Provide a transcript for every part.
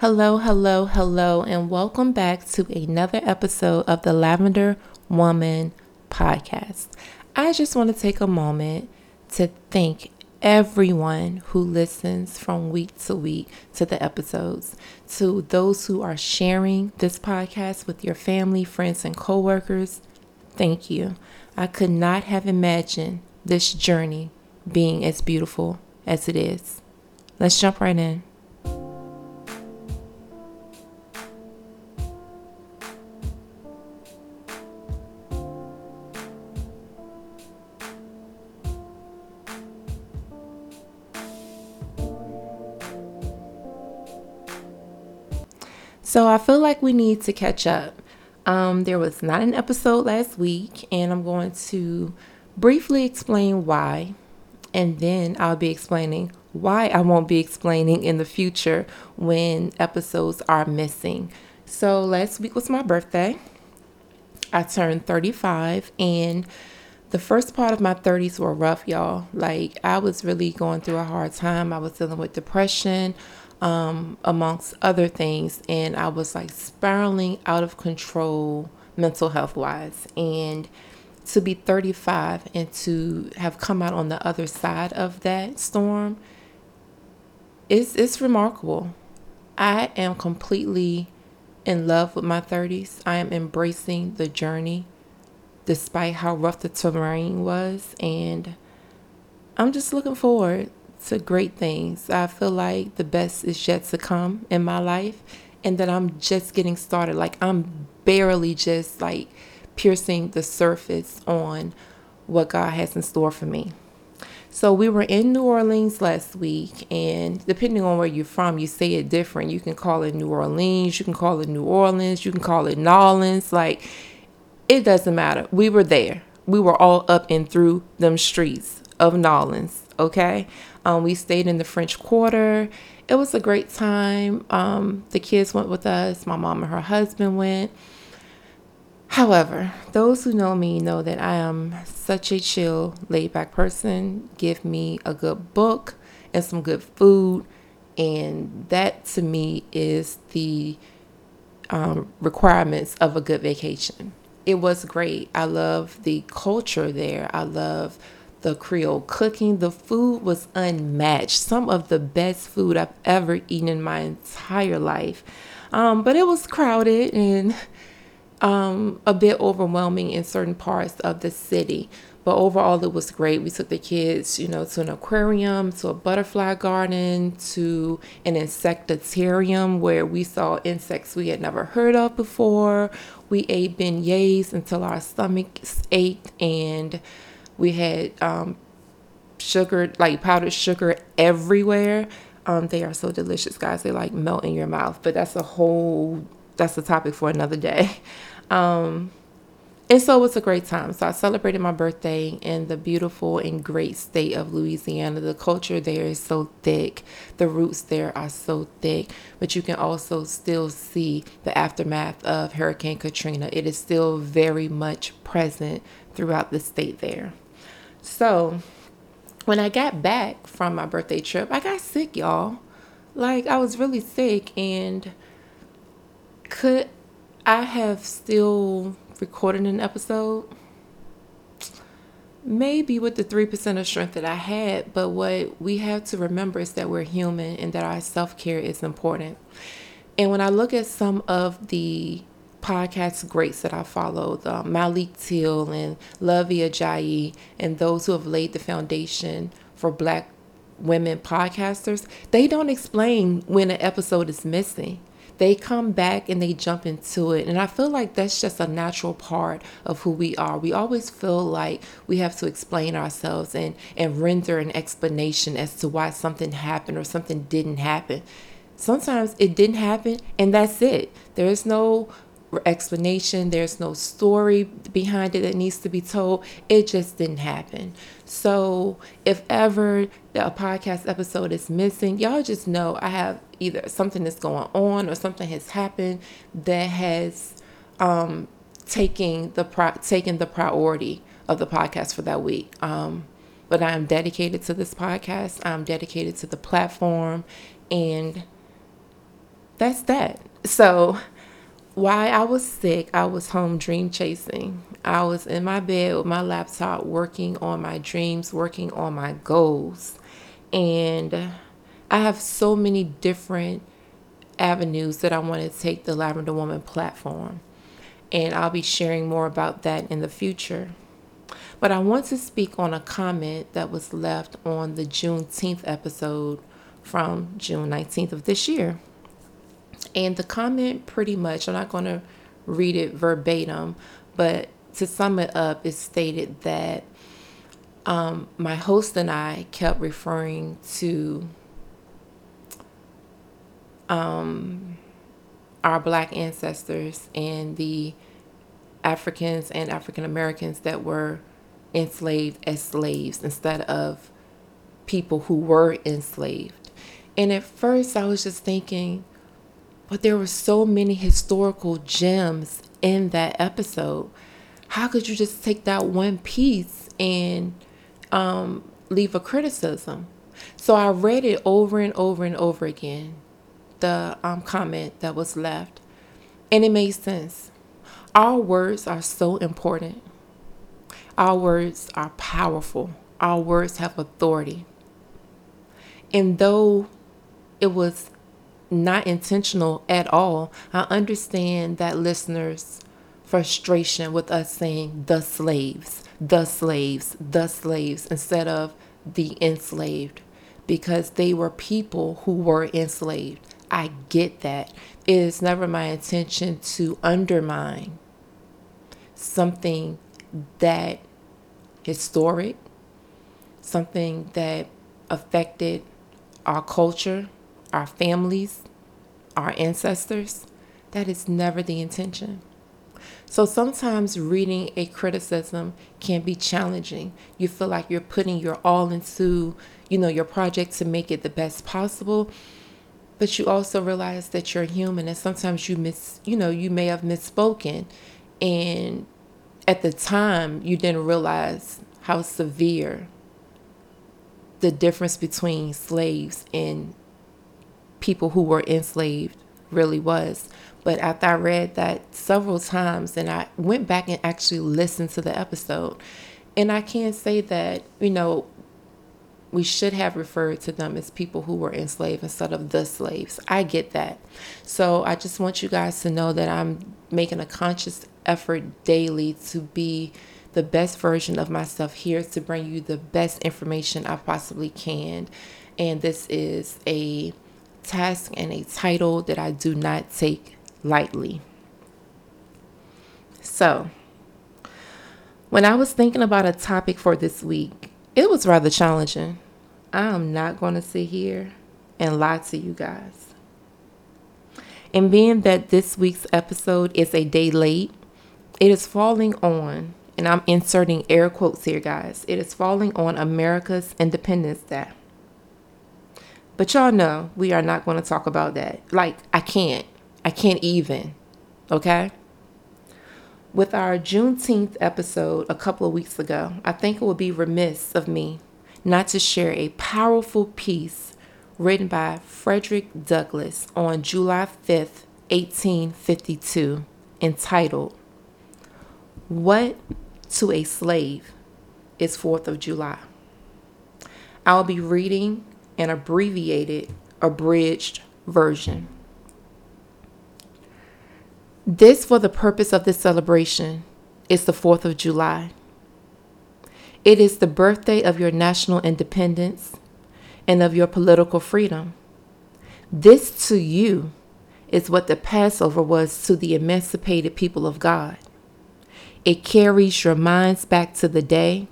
Hello, hello, hello, and welcome back to another episode of the Lavender Woman podcast. I just want to take a moment to thank everyone who listens from week to week to the episodes, to those who are sharing this podcast with your family, friends, and coworkers. Thank you. I could not have imagined this journey being as beautiful as it is. Let's jump right in. So I feel like we need to catch up. Um, there was not an episode last week, and I'm going to briefly explain why, and then I'll be explaining why I won't be explaining in the future when episodes are missing. So last week was my birthday. I turned 35, and the first part of my 30s were rough, y'all. Like, I was really going through a hard time. I was dealing with depression um, amongst other things. And I was like spiraling out of control mental health wise. And to be 35 and to have come out on the other side of that storm, it's, it's remarkable. I am completely in love with my 30s. I am embracing the journey despite how rough the terrain was. And I'm just looking forward to great things. I feel like the best is yet to come in my life and that I'm just getting started. Like I'm barely just like piercing the surface on what God has in store for me. So we were in New Orleans last week, and depending on where you're from, you say it different. You can call it New Orleans, you can call it New Orleans, you can call it Nolans. Like it doesn't matter. We were there. We were all up and through them streets of Nolans. Okay. Um, we stayed in the French Quarter. It was a great time. Um, the kids went with us. My mom and her husband went. However, those who know me know that I am such a chill, laid back person. Give me a good book and some good food. And that to me is the um, requirements of a good vacation. It was great. I love the culture there. I love the Creole cooking. The food was unmatched. Some of the best food I've ever eaten in my entire life. Um, but it was crowded and um, a bit overwhelming in certain parts of the city. But overall, it was great. We took the kids, you know, to an aquarium, to a butterfly garden, to an insectarium where we saw insects we had never heard of before. We ate beignets until our stomachs ached and we had um, sugar, like powdered sugar everywhere. Um, they are so delicious, guys. They like melt in your mouth. But that's a whole, that's a topic for another day. Um, and so it was a great time. So I celebrated my birthday in the beautiful and great state of Louisiana. The culture there is so thick. The roots there are so thick. But you can also still see the aftermath of Hurricane Katrina. It is still very much present throughout the state there. So when I got back from my birthday trip, I got sick, y'all. Like I was really sick and could I have still recorded an episode? Maybe with the 3% of strength that I had, but what we have to remember is that we're human and that our self care is important. And when I look at some of the podcast greats that I followed, uh, Myleik Teele and Luvvie Ajayi, and those who have laid the foundation for Black women podcasters, they don't explain when an episode is missing. They come back and they jump into it. And I feel like that's just a natural part of who we are. We always feel like we have to explain ourselves and, and render an explanation as to why something happened or something didn't happen. Sometimes it didn't happen and that's it. There is no explanation, there's no story behind it that needs to be told. It just didn't happen. So, if ever a podcast episode is missing, y'all just know I have either something that's going on or something has happened that has um, taking the pro- the priority of the podcast for that week. Um, but I am dedicated to this podcast. I'm dedicated to the platform and that's that. So while I was sick, I was home dream chasing. I was in my bed with my laptop working on my dreams, working on my goals. And I have so many different avenues that I want to take the Lavender Woman platform. And I'll be sharing more about that in the future. But I want to speak on a comment that was left on the Juneteenth episode from June 19th of this year. And the comment pretty much, I'm not going to read it verbatim, but to sum it up, it stated that um, my host and I kept referring to um, our black ancestors and the Africans and African Americans that were enslaved as slaves instead of people who were enslaved. And at first, I was just thinking, but there were so many historical gems in that episode. How could you just take that one piece and um, leave a criticism? So I read it over and over and over again, the um, comment that was left, and it made sense. Our words are so important. Our words are powerful. Our words have authority. And though it was not intentional at all. I understand that listeners' frustration with us saying the slaves, the slaves, the slaves, instead of the enslaved, because they were people who were enslaved. I get that. It is never my intention to undermine something that historic, something that affected our culture, our families, our ancestors. That is never the intention. So sometimes reading a criticism can be challenging. You feel like you're putting your all into, you know, your project to make it the best possible. But you also realize that you're human and sometimes you miss, you know, you may have misspoken and at the time you didn't realize how severe the difference between slaves and people who were enslaved really was. But after I read that several times and I went back and actually listened to the episode, and I can say that, you know, we should have referred to them as people who were enslaved instead of the slaves. I get that. So I just want you guys to know that I'm making a conscious effort daily to be the best version of myself here to bring you the best information I possibly can. And this is a task and a title that I do not take lightly. So, when I was thinking about a topic for this week, it was rather challenging. I am not going to sit here and lie to you guys. And being that this week's episode is a day late, it is falling on, and I'm inserting air quotes here, guys, it is falling on America's Independence Day. But y'all know we are not going to talk about that. Like, I can't. I can't even. Okay? With our Juneteenth episode a couple of weeks ago, I think it would be remiss of me not to share a powerful piece written by Frederick Douglass on July 5th, 1852, entitled, What to a Slave is 4th of July. I'll be reading an abbreviated, abridged version. This, for the purpose of this celebration, is the 4th of July. It is the birthday of your national independence and of your political freedom. This to you is what the Passover was to the emancipated people of God. It carries your minds back to the day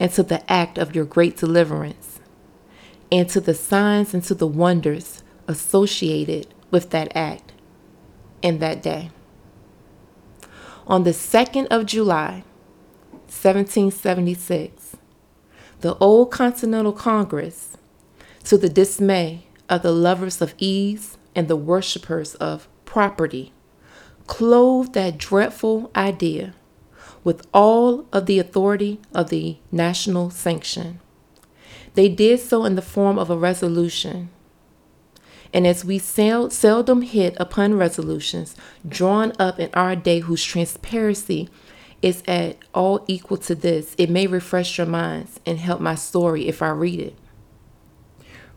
and to the act of your great deliverance and to the signs and to the wonders associated with that act and that day. On the 2nd of July, 1776, the Old Continental Congress, to the dismay of the lovers of ease and the worshippers of property, clothed that dreadful idea with all of the authority of the national sanction they did so in the form of a resolution. And as we sel- seldom hit upon resolutions drawn up in our day whose transparency is at all equal to this, it may refresh your minds and help my story if I read it.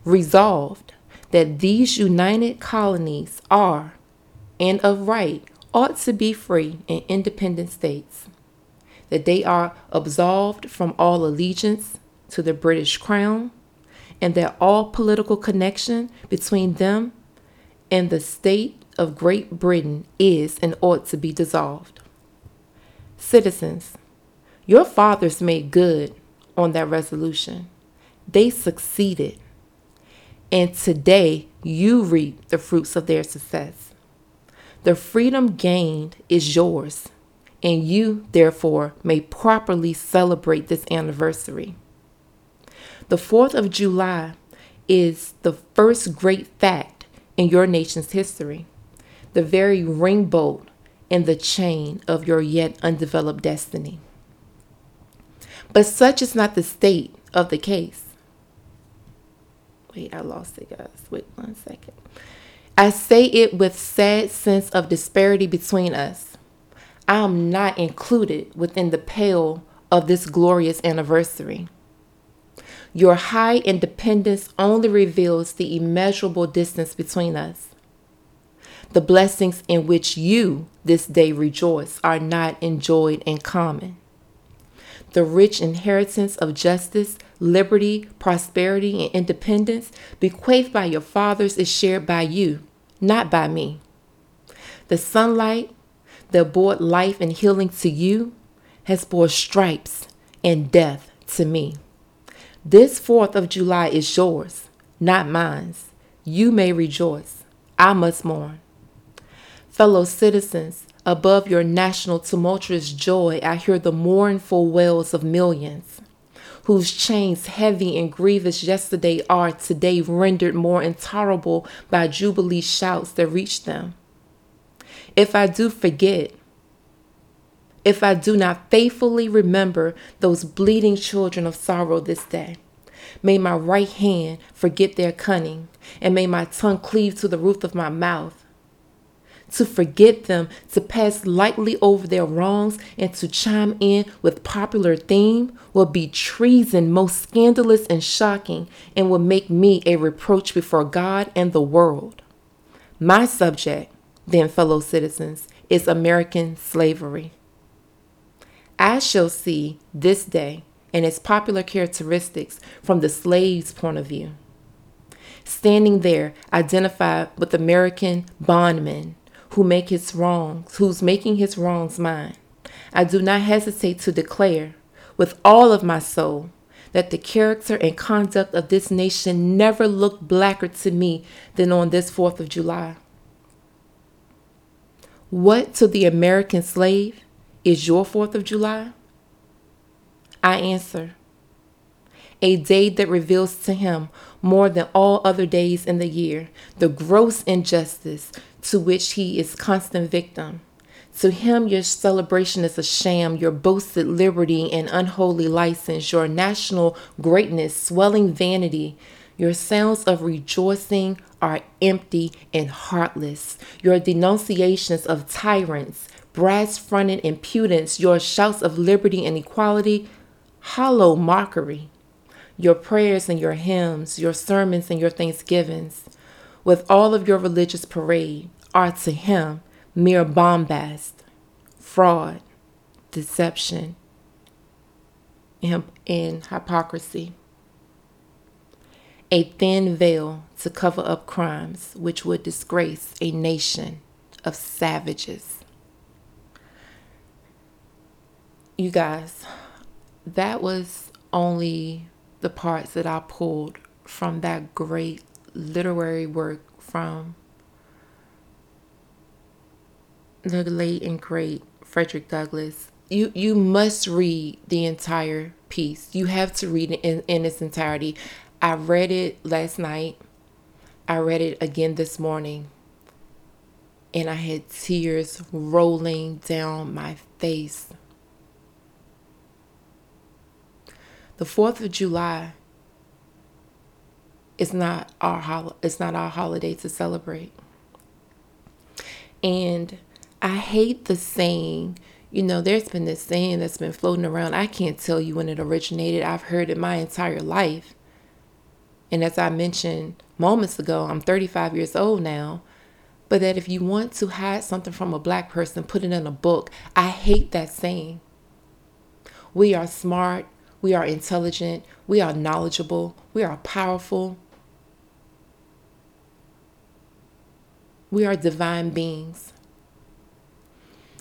Resolved that these united colonies are, and of right, ought to be free and independent states, that they are absolved from all allegiance to the British Crown and that all political connection between them and the state of Great Britain is and ought to be dissolved. Citizens, your fathers made good on that resolution. They succeeded. And today you reap the fruits of their success. The freedom gained is yours, and you, therefore, may properly celebrate this anniversary. The 4th of July is the first great fact in your nation's history, the very ring bolt in the chain of your yet undeveloped destiny. But such is not the state of the case. Wait, I lost it, guys. Wait one second. I say it with sad sense of disparity between us. I am not included within the pale of this glorious anniversary. Your high independence only reveals the immeasurable distance between us. The blessings in which you this day rejoice are not enjoyed in common. The rich inheritance of justice, liberty, prosperity, and independence bequeathed by your fathers is shared by you, not by me. The sunlight that brought life and healing to you has brought stripes and death to me. This 4th of July is yours, not mine. You may rejoice. I must mourn. Fellow citizens, above your national tumultuous joy, I hear the mournful wails of millions, whose chains, heavy and grievous yesterday, are today rendered more intolerable by jubilee shouts that reach them. If I do forget, if I do not faithfully remember those bleeding children of sorrow this day. May my right hand forget their cunning, and may my tongue cleave to the roof of my mouth. To forget them, to pass lightly over their wrongs, and to chime in with popular theme will be treason most scandalous and shocking, and will make me a reproach before God and the world. My subject, then, fellow citizens, is American slavery. I shall see this day and its popular characteristics from the slave's point of view. Standing there, identified with American bondmen who make his wrongs, who's making his wrongs mine. I do not hesitate to declare with all of my soul that the character and conduct of this nation never looked blacker to me than on this 4th of July. What to the American slave is your 4th of July? I answer, a day that reveals to him more than all other days in the year the gross injustice to which he is constant victim. To him, your celebration is a sham, your boasted liberty and unholy license, your national greatness, swelling vanity. Your sounds of rejoicing are empty and heartless. Your denunciations of tyrants, brass fronted impudence, your shouts of liberty and equality, hollow mockery. Your prayers and your hymns, your sermons and your thanksgivings, with all of your religious parade, are to him mere bombast, fraud, deception, and, hypocrisy. A thin veil to cover up crimes which would disgrace a nation of savages. You guys, that was only the parts that I pulled from that great literary work from the late and great Frederick Douglass. You you must read the entire piece. You have to read it in, in its entirety. I read it last night. I read it again this morning. And I had tears rolling down my face the 4th of July it's not our hol- it's not our holiday to celebrate. And I hate the saying, you know, there's been this saying that's been floating around. I can't tell you when it originated. I've heard it my entire life. And as I mentioned moments ago, I'm 35 years old now. But that if you want to hide something from a black person, put it in a book. I hate that saying. We are smart, we are intelligent, we are knowledgeable, we are powerful. We are divine beings.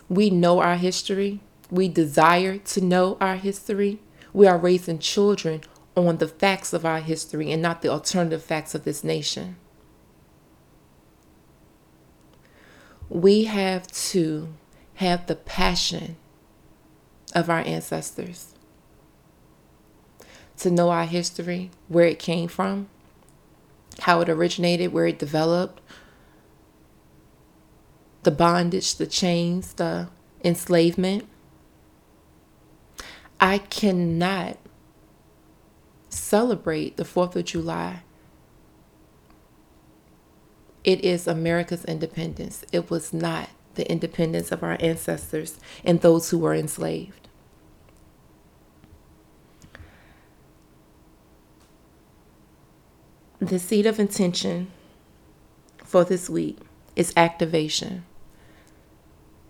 We know our history. We desire to know our history. We are raising children on the facts of our history and not the alternative facts of this nation. We have to have the passion of our ancestors to know our history, where it came from, how it originated, where it developed, the bondage, the chains, the enslavement. I cannot celebrate the 4th of July. It is America's independence. It was not the independence of our ancestors and those who were enslaved. The seed of intention for this week is activation.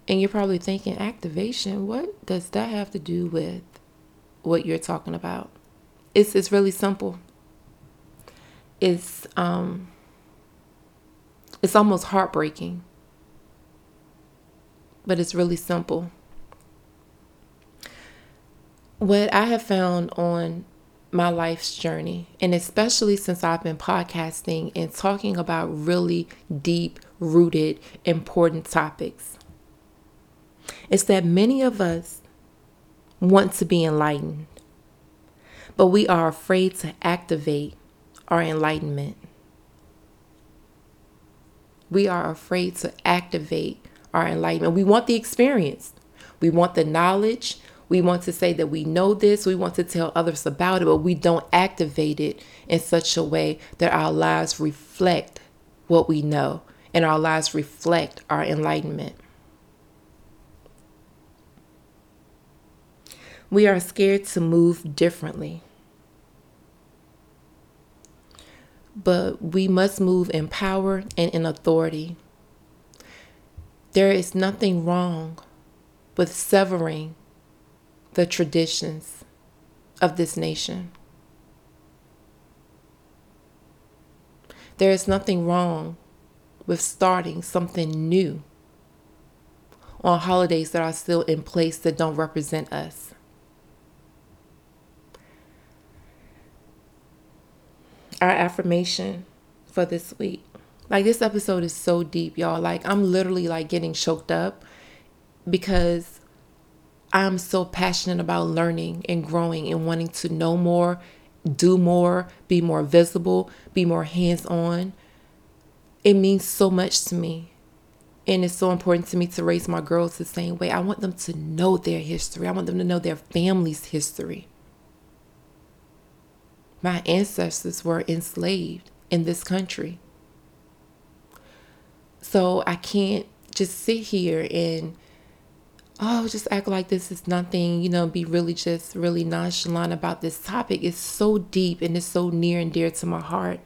And you're probably thinking, activation, what does that have to do with what you're talking about? It's, it's really simple. It's um it's almost heartbreaking. But it's really simple. What I have found on my life's journey, and especially since I've been podcasting and talking about really deep rooted, important topics, is that many of us want to be enlightened, but we are afraid to activate our enlightenment. We are afraid to activate our enlightenment. We want the experience, we want the knowledge, we want to say that we know this, we want to tell others about it, but we don't activate it in such a way that our lives reflect what we know and our lives reflect our enlightenment. We are scared to move differently. But we must move in power and in authority. There is nothing wrong with severing the traditions of this nation. There is nothing wrong with starting something new on holidays that are still in place that don't represent us. Our affirmation for this week. Like this episode is so deep, y'all. Like I'm literally like getting choked up because I'm so passionate about learning and growing and wanting to know more, do more, be more visible, be more hands on. It means so much to me. And it's so important to me to raise my girls the same way. I want them to know their history, I want them to know their family's history. My ancestors were enslaved in this country. So I can't just sit here and oh, just act like this is nothing, you know, be really just really nonchalant about this topic. It's so deep and it's so near and dear to my heart.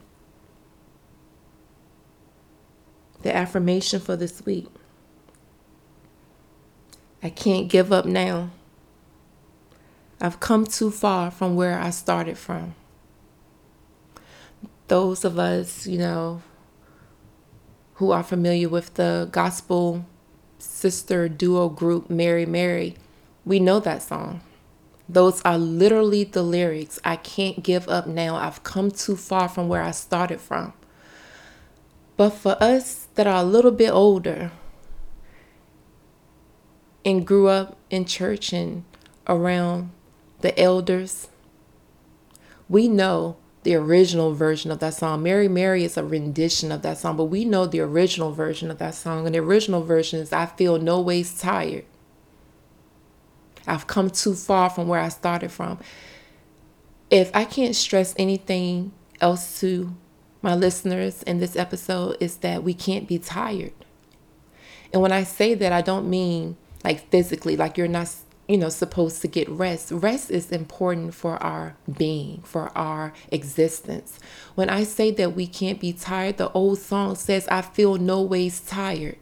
The affirmation for this week I can't give up now. I've come too far from where I started from. Those of us, you know, who are familiar with the gospel sister duo group Mary Mary, we know that song. Those are literally the lyrics. I can't give up now. I've come too far from where I started from. But for us that are a little bit older and grew up in church and around the elders, we know the original version of that song. Mary Mary is a rendition of that song, but we know the original version of that song. And the original version is I feel no ways tired. I've come too far from where I started from. If I can't stress anything else to my listeners in this episode is that we can't be tired. And when I say that, I don't mean like physically, like you're not, you know, supposed to get rest. Rest is important for our being, for our existence. When I say that we can't be tired, the old song says, I feel no ways tired.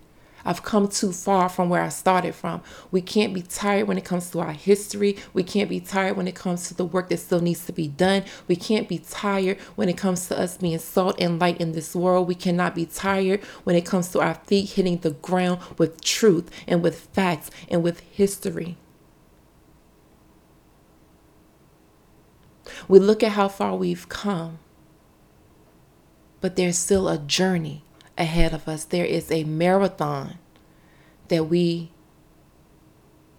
I've come too far from where I started from. We can't be tired when it comes to our history. We can't be tired when it comes to the work that still needs to be done. We can't be tired when it comes to us being salt and light in this world. We cannot be tired when it comes to our feet hitting the ground with truth and with facts and with history. We look at how far we've come, but there's still a journey ahead of us. There is a marathon that we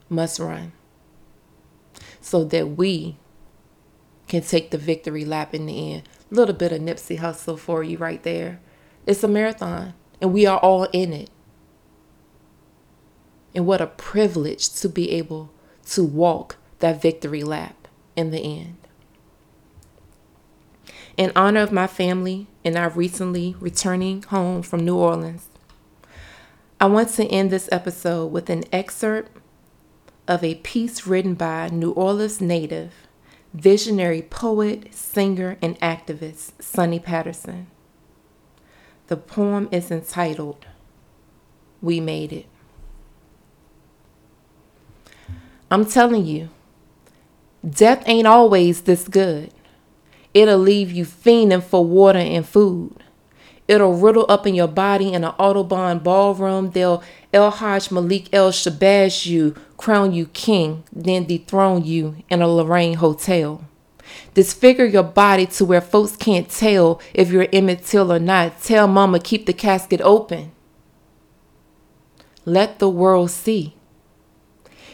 must run so that we can take the victory lap in the end. A little bit of Nipsey Hussle for you right there. It's a marathon, and we are all in it. And what a privilege to be able to walk that victory lap in the end. In honor of my family and our recently returning home from New Orleans, I want to end this episode with an excerpt of a piece written by New Orleans native, visionary poet, singer, and activist Sunni Patterson. The poem is entitled We Made It. I'm telling you, death ain't always this good. It'll leave you fiending for water and food. It'll riddle up in your body in an Audubon ballroom. They'll El Hajj Malik El Shabazz you, crown you king, then dethrone you in a Lorraine hotel. Disfigure your body to where folks can't tell if you're Emmett Till or not. Tell mama keep the casket open. Let the world see.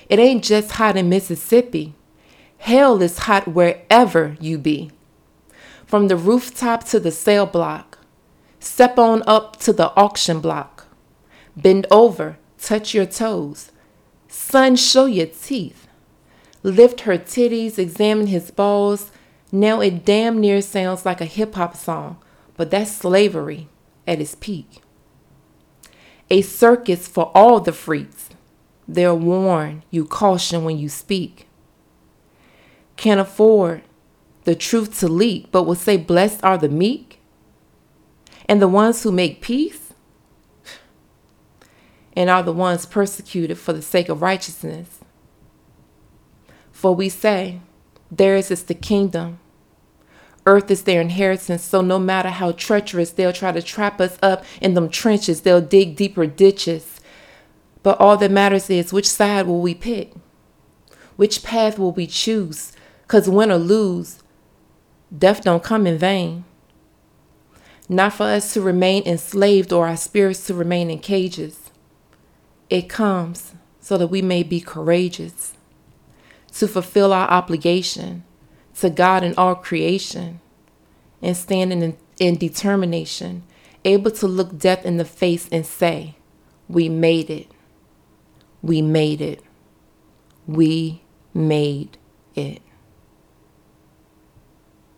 It ain't just hot in Mississippi. Hell is hot wherever you be from the rooftop to the cell block. Step on up to the auction block. Bend over, touch your toes. Son, show your teeth. Lift her titties, examine his balls. Now it damn near sounds like a hip hop song, but that's slavery at its peak. A circus for all the freaks. They'll warn you caution when you speak. Can't afford the truth to leak, but will say, Blessed are the meek and the ones who make peace and are the ones persecuted for the sake of righteousness. For we say, Theirs is the kingdom. Earth is their inheritance, so no matter how treacherous they'll try to trap us up in them trenches, they'll dig deeper ditches. But all that matters is which side will we pick? Which path will we choose? Because win or lose, Death don't come in vain. Not for us to remain enslaved or our spirits to remain in cages. It comes so that we may be courageous, to fulfill our obligation to God and all creation, and stand in, in determination, able to look death in the face and say, We made it. We made it. We made it.